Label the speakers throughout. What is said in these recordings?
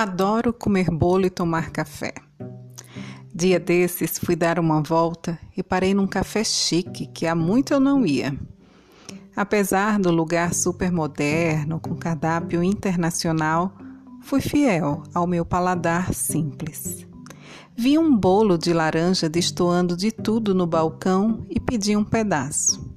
Speaker 1: Adoro comer bolo e tomar café. Dia desses fui dar uma volta e parei num café chique que há muito eu não ia. Apesar do lugar super moderno, com cardápio internacional, fui fiel ao meu paladar simples. Vi um bolo de laranja destoando de tudo no balcão e pedi um pedaço.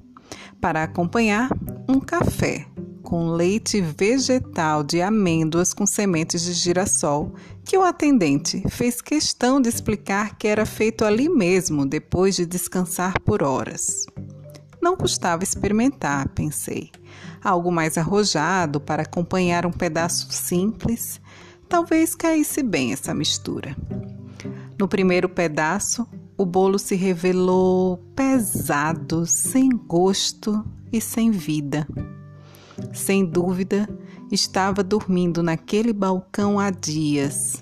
Speaker 1: Para acompanhar, um café com leite vegetal de amêndoas com sementes de girassol, que o atendente fez questão de explicar que era feito ali mesmo, depois de descansar por horas. Não custava experimentar, pensei. Algo mais arrojado para acompanhar um pedaço simples, talvez caísse bem essa mistura. No primeiro pedaço, o bolo se revelou pesado, sem gosto e sem vida. Sem dúvida, estava dormindo naquele balcão há dias.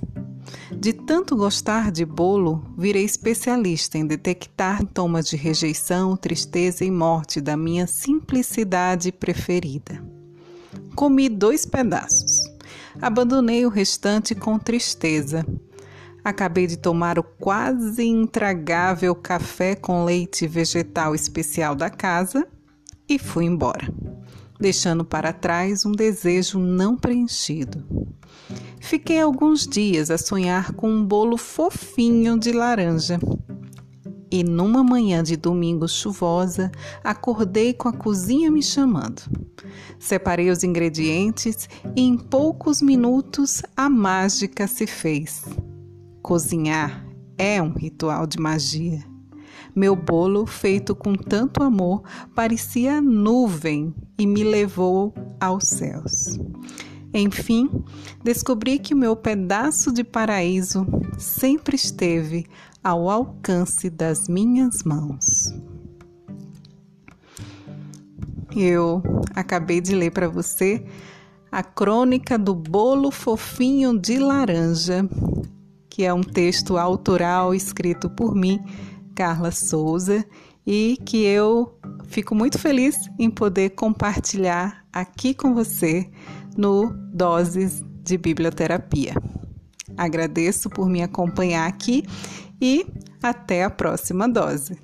Speaker 1: De tanto gostar de bolo, virei especialista em detectar sintomas de rejeição, tristeza e morte da minha simplicidade preferida. Comi dois pedaços. Abandonei o restante com tristeza. Acabei de tomar o quase intragável café com leite vegetal especial da casa e fui embora deixando para trás um desejo não preenchido. Fiquei alguns dias a sonhar com um bolo fofinho de laranja. E numa manhã de domingo chuvosa, acordei com a cozinha me chamando. Separei os ingredientes e em poucos minutos a mágica se fez. Cozinhar é um ritual de magia. Meu bolo, feito com tanto amor, parecia nuvem e me levou aos céus. Enfim, descobri que o meu pedaço de paraíso sempre esteve ao alcance das minhas mãos. Eu acabei de ler para você a crônica do bolo fofinho de laranja, que é um texto autoral escrito por mim Carla Souza e que eu fico muito feliz em poder compartilhar aqui com você no Doses de Biblioterapia. Agradeço por me acompanhar aqui e até a próxima dose.